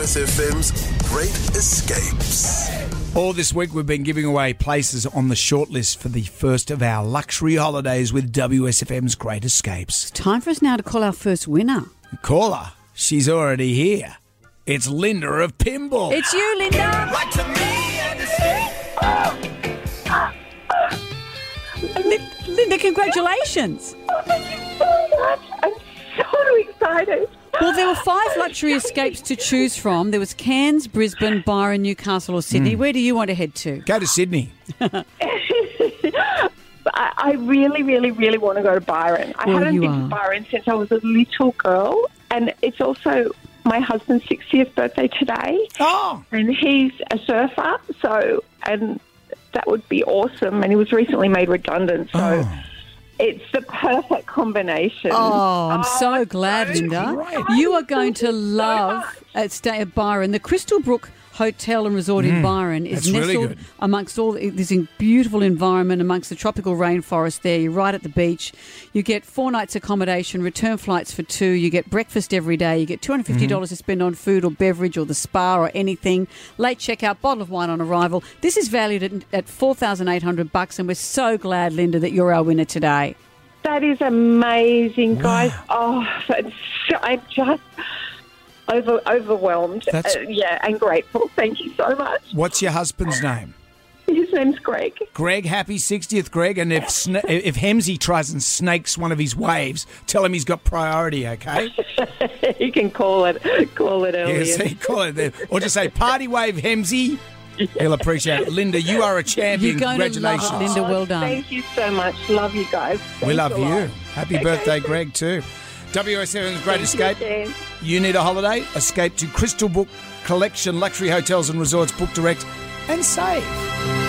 WSFM's Great Escapes. All this week, we've been giving away places on the shortlist for the first of our luxury holidays with WSFM's Great Escapes. Time for us now to call our first winner. Caller, she's already here. It's Linda of Pymble. It's you, Linda. Lin- Linda, congratulations. Oh, thank you so much. I'm so excited. Well, there were five luxury escapes to choose from. There was Cairns, Brisbane, Byron, Newcastle, or Sydney. Hmm. Where do you want to head to? Go to Sydney. I, I really, really, really want to go to Byron. I Well, haven't been are. to Byron since I was a little girl, and it's also my husband's 60th birthday today, Oh, and he's a surfer, so and that would be awesome. And he was recently made redundant, so Oh. It's the perfect combination. Oh, I'm so it's glad, Linda. great. You are going to love much. at stay at Byron. The Crystalbrook Hotel and Resort in Byron is Mm, that's really nestled amongst all this in- beautiful environment amongst the tropical rainforest. There, you're right at the beach. You get four nights accommodation, return flights for two. You get breakfast every day. You get two hundred fifty dollars Mm-hmm. to spend on food or beverage or the spa or anything. Late checkout, bottle of wine on arrival. This is valued at, at four thousand eight hundred bucks, and we're so glad, Linda, that you're our winner today. That is amazing, guys. Oh, it's I'm just over overwhelmed. That's- Uh, yeah, and grateful. Thank you so much. what's your husband's name? His name's Greg. Greg, happy 60th, Greg. And if sna- if Hemsy tries and snakes one of his waves, tell him he's got priority, okay? he can call it call it earlier. Yes, he call it there. Or just say, party wave, Hemsy. He'll appreciate it. Linda, you are a champion. You're going to love Congratulations. it, Linda. Well done. Thank you so much. Love you guys. We love you. Happy Okay. birthday, Greg, too. WSFM's Great Escape. Dan. You need a holiday? Escape to Crystalbrook Collection Luxury Hotels and Resorts. Book direct and save.